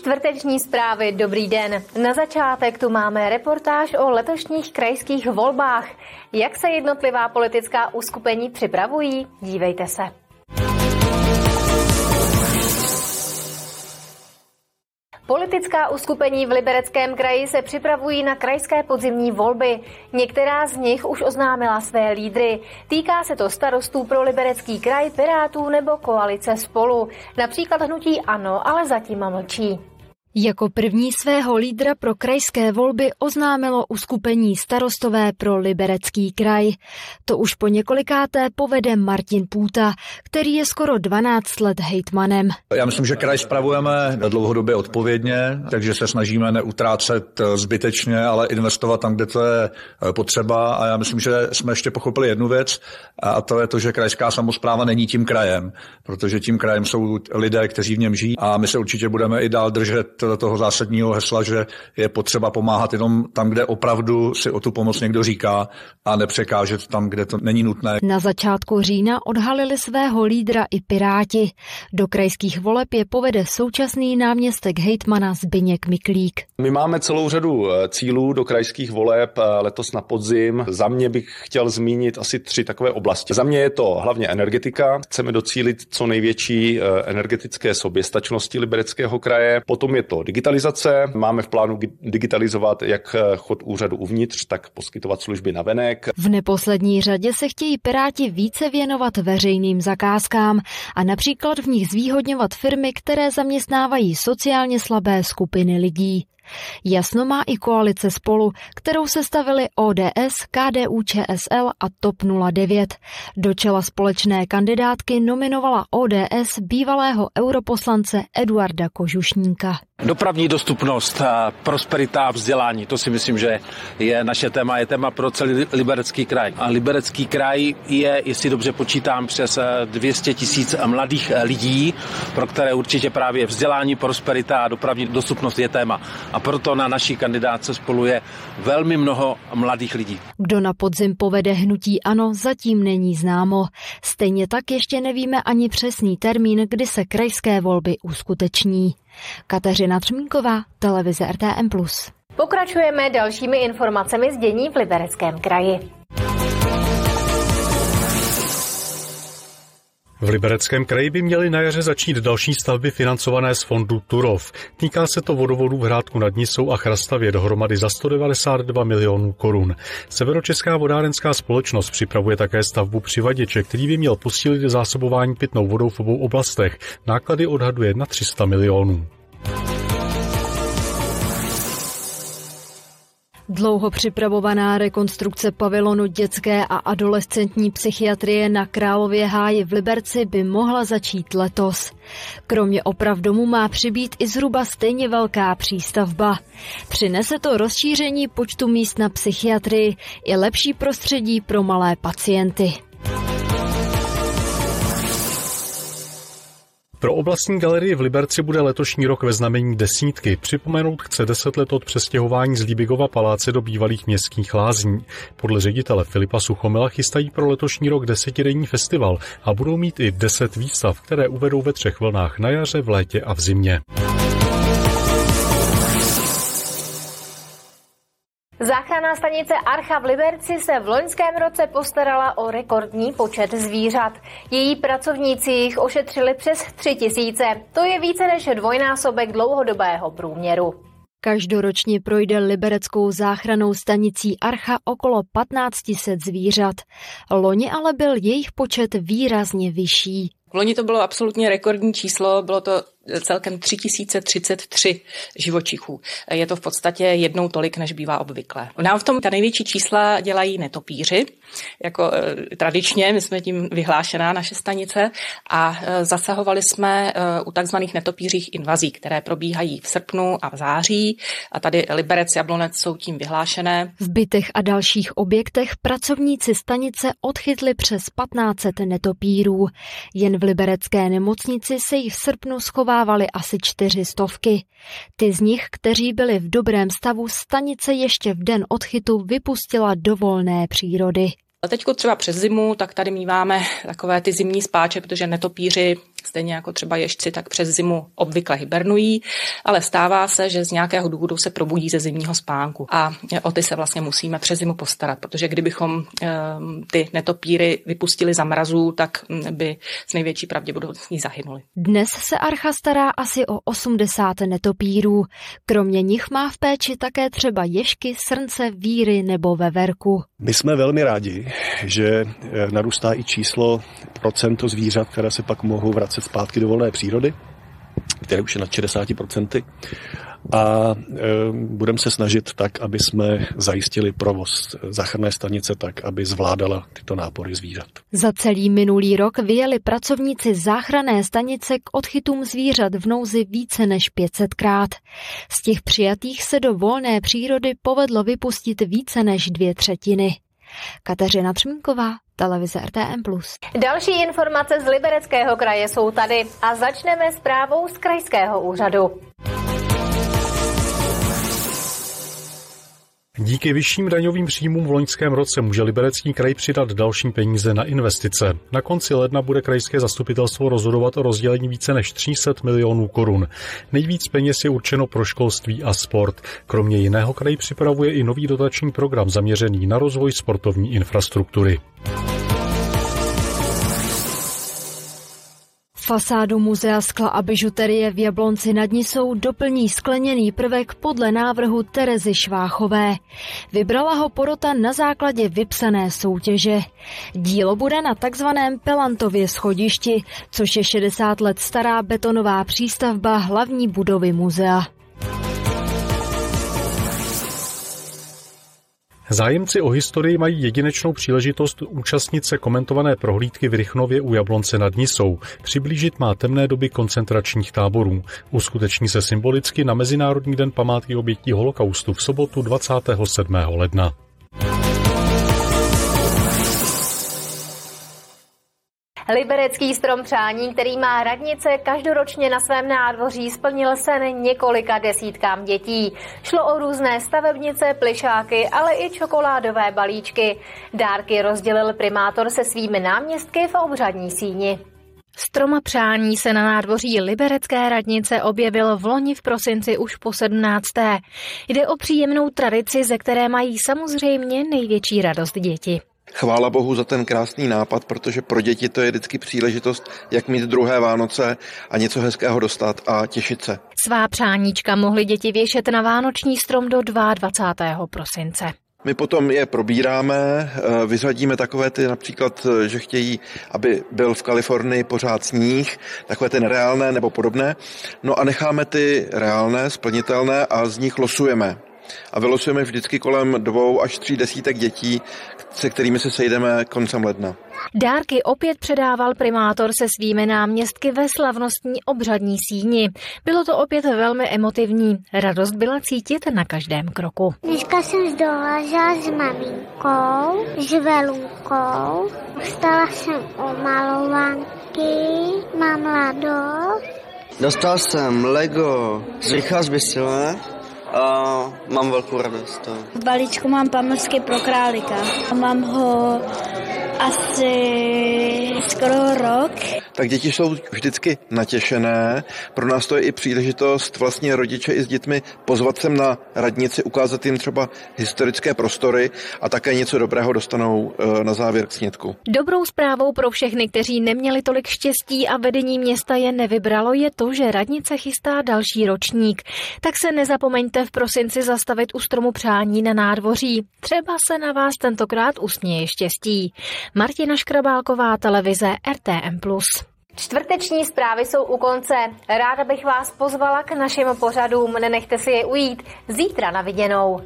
Čtvrteční zprávy. Dobrý den. Na začátek tu máme reportáž o letošních krajských volbách. Jak se jednotlivá politická uskupení připravují? Dívejte se. Politická uskupení v Libereckém kraji se připravují na krajské podzimní volby. Některá z nich už oznámila své lídry. Týká se to starostů pro Liberecký kraj, Pirátů nebo koalice spolu. Například hnutí ANO, ale zatím mlčí. Jako první svého lídra pro krajské volby oznámilo uskupení starostové pro Liberecký kraj. To už po několikáté povede Martin Půta, který je skoro 12 let hejtmanem. Já myslím, že kraj spravujeme dlouhodobě odpovědně, takže se snažíme neutrácet zbytečně, ale investovat tam, kde to je potřeba. A já myslím, že jsme ještě pochopili jednu věc, a to je to, že krajská samozpráva není tím krajem, protože tím krajem jsou lidé, kteří v něm žijí a my se určitě budeme i dál držet toho zásadního hesla, že je potřeba pomáhat jenom tam, kde opravdu si o tu pomoc někdo říká a nepřekážet tam, kde to není nutné. Na začátku října odhalili svého lídra i Piráti. Do krajských voleb je povede současný náměstek hejtmana Zbyněk Miklík. My máme celou řadu eh, cílů do krajských voleb eh, letos na podzim. Za mě bych chtěl zmínit asi tři takové oblasti. Za mě je to hlavně energetika. Chceme docílit co největší eh, energetické soběstačnosti Libereckého kraje. Potom je to digitalizace. Máme v plánu digitalizovat jak chod úřadu uvnitř, tak poskytovat služby na venek. V neposlední řadě se chtějí Piráti více věnovat veřejným zakázkám a například v nich zvýhodňovat firmy, které zaměstnávají sociálně slabé skupiny lidí. Jasno má i koalice spolu, kterou se stavili ODS, KDU, ČSL a TOP 09. Do čela společné kandidátky nominovala ODS bývalého europoslance Eduarda Kožušníka. Dopravní dostupnost, prosperita a vzdělání, to si myslím, že je naše téma, je téma pro celý Liberecký kraj. A Liberecký kraj je, jestli dobře počítám, přes 200 tisíc mladých lidí, pro které určitě právě vzdělání, prosperita a dopravní dostupnost je téma. A proto na naší kandidáce spolu je velmi mnoho mladých lidí. Kdo na podzim povede hnutí ANO, zatím není známo. Stejně tak ještě nevíme ani přesný termín, kdy se krajské volby uskuteční. Kateřina Třmínková, televize RTM+. Pokračujeme dalšími informacemi z dění v Libereckém kraji. V Libereckém kraji by měly na jaře začít další stavby financované z fondu Turov. Týká se to vodovodů v Hrádku nad Nisou a Chrastavě dohromady za 192 milionů korun. Severočeská vodárenská společnost připravuje také stavbu přivaděče, který by měl posílit zásobování pitnou vodou v obou oblastech. Náklady odhaduje na 300 milionů. Dlouho připravovaná rekonstrukce pavilonu dětské a adolescentní psychiatrie na Králově háji v Liberci by mohla začít letos. Kromě oprav domu má přibít i zhruba stejně velká přístavba. Přinese to rozšíření počtu míst na psychiatrii i lepší prostředí pro malé pacienty. Pro oblastní galerii v Liberci bude letošní rok ve znamení desítky. Připomenout chce deset let od přestěhování z Líbigova paláce do bývalých městských lázní. Podle ředitele Filipa Suchomila chystají pro letošní rok desetidenní festival a budou mít i deset výstav, které uvedou ve třech vlnách na jaře, v létě a v zimě. Záchranná stanice Archa v Liberci se v loňském roce postarala o rekordní počet zvířat. Její pracovníci jich ošetřili přes tři tisíce. To je více než dvojnásobek dlouhodobého průměru. Každoročně projde libereckou záchranou stanicí Archa okolo 1500 zvířat. Loni ale byl jejich počet výrazně vyšší. V loni to bylo absolutně rekordní číslo, bylo to celkem 3033 živočichů. Je to v podstatě jednou tolik, než bývá obvykle. Nám v tom ta největší čísla dělají netopíři, jako e, tradičně, my jsme tím vyhlášená naše stanice a e, zasahovali jsme e, u takzvaných netopířích invazí, které probíhají v srpnu a v září a tady Liberec, Jablonec jsou tím vyhlášené. V bytech a dalších objektech pracovníci stanice odchytli přes 1500 netopírů. Jen v liberecké nemocnici se jich v srpnu schovávali asi čtyři stovky. Ty z nich, kteří byli v dobrém stavu, stanice ještě v den odchytu vypustila do volné přírody. Teď třeba přes zimu, tak tady míváme takové ty zimní spáče, protože netopíři stejně jako třeba ježci, tak přes zimu obvykle hibernují, ale stává se, že z nějakého důvodu se probudí ze zimního spánku a o ty se vlastně musíme přes zimu postarat, protože kdybychom ehm, ty netopíry vypustili za mrazů, tak by s největší pravděpodobností zahynuli. Dnes se Archa stará asi o 80 netopírů. Kromě nich má v péči také třeba ješky, srnce, víry nebo veverku. My jsme velmi rádi, že eh, narůstá i číslo procento zvířat, které se pak mohou vracet zpátky do volné přírody, které už je nad 60% a e, budeme se snažit tak, aby jsme zajistili provoz záchranné stanice tak, aby zvládala tyto nápory zvířat. Za celý minulý rok vyjeli pracovníci záchranné stanice k odchytům zvířat v nouzi více než 500krát. Z těch přijatých se do volné přírody povedlo vypustit více než dvě třetiny. Kateřina Třmínková, televize RTM+. Další informace z Libereckého kraje jsou tady a začneme s právou z krajského úřadu. Díky vyšším daňovým příjmům v loňském roce může Liberecký kraj přidat další peníze na investice. Na konci ledna bude krajské zastupitelstvo rozhodovat o rozdělení více než 300 milionů korun. Nejvíc peněz je určeno pro školství a sport. Kromě jiného kraj připravuje i nový dotační program zaměřený na rozvoj sportovní infrastruktury. Fasádu muzea skla a bižuterie v Jablonci nad Nisou doplní skleněný prvek podle návrhu Terezy Šváchové. Vybrala ho porota na základě vypsané soutěže. Dílo bude na takzvaném Pelantově schodišti, což je 60 let stará betonová přístavba hlavní budovy muzea. Zájemci o historii mají jedinečnou příležitost účastnit se komentované prohlídky v Rychnově u Jablonce nad Nisou. Přiblížit má temné doby koncentračních táborů. Uskuteční se symbolicky na Mezinárodní den památky obětí holokaustu v sobotu 27. ledna. Liberecký strom přání, který má radnice každoročně na svém nádvoří, splnil sen několika desítkám dětí. Šlo o různé stavebnice, plišáky, ale i čokoládové balíčky. Dárky rozdělil primátor se svými náměstky v obřadní síni. Stroma přání se na nádvoří Liberecké radnice objevil v loni v prosinci už po 17. Jde o příjemnou tradici, ze které mají samozřejmě největší radost děti. Chvála Bohu za ten krásný nápad, protože pro děti to je vždycky příležitost, jak mít druhé Vánoce a něco hezkého dostat a těšit se. Svá přáníčka mohly děti věšet na vánoční strom do 22. prosince. My potom je probíráme, eh, vyřadíme takové ty například, eh, že chtějí, aby byl v Kalifornii pořád sníh, takové ty nereálné nebo podobné. No a necháme ty reálné, splnitelné a z nich losujeme a vylosujeme vždycky kolem dvou až tří desítek dětí, se kterými se sejdeme koncem ledna. Dárky opět předával primátor se svými náměstky ve slavnostní obřadní síni. Bylo to opět velmi emotivní. Radost byla cítit na každém kroku. Dneska jsem zdolážela s maminkou, s velunkou. Stala jsem o malovanky, mám radost. Dostal jsem Lego z Rychala a mám velkou radost. V balíčku mám pamlsky pro králika. Mám ho asi skoro rok. Tak děti jsou vždycky natěšené. Pro nás to je i příležitost vlastně rodiče i s dětmi pozvat sem na radnici, ukázat jim třeba historické prostory a také něco dobrého dostanou eh, na závěr k snědku. Dobrou zprávou pro všechny, kteří neměli tolik štěstí a vedení města je nevybralo, je to, že radnice chystá další ročník. Tak se nezapomeňte v prosinci zastavit u stromu přání na nádvoří. Třeba se na vás tentokrát usměje štěstí. Martina Škrabálková, televize RTM+. Čtvrteční zprávy jsou u konce. Ráda bych vás pozvala k našim pořadům, nenechte si je ujít. Zítra na viděnou.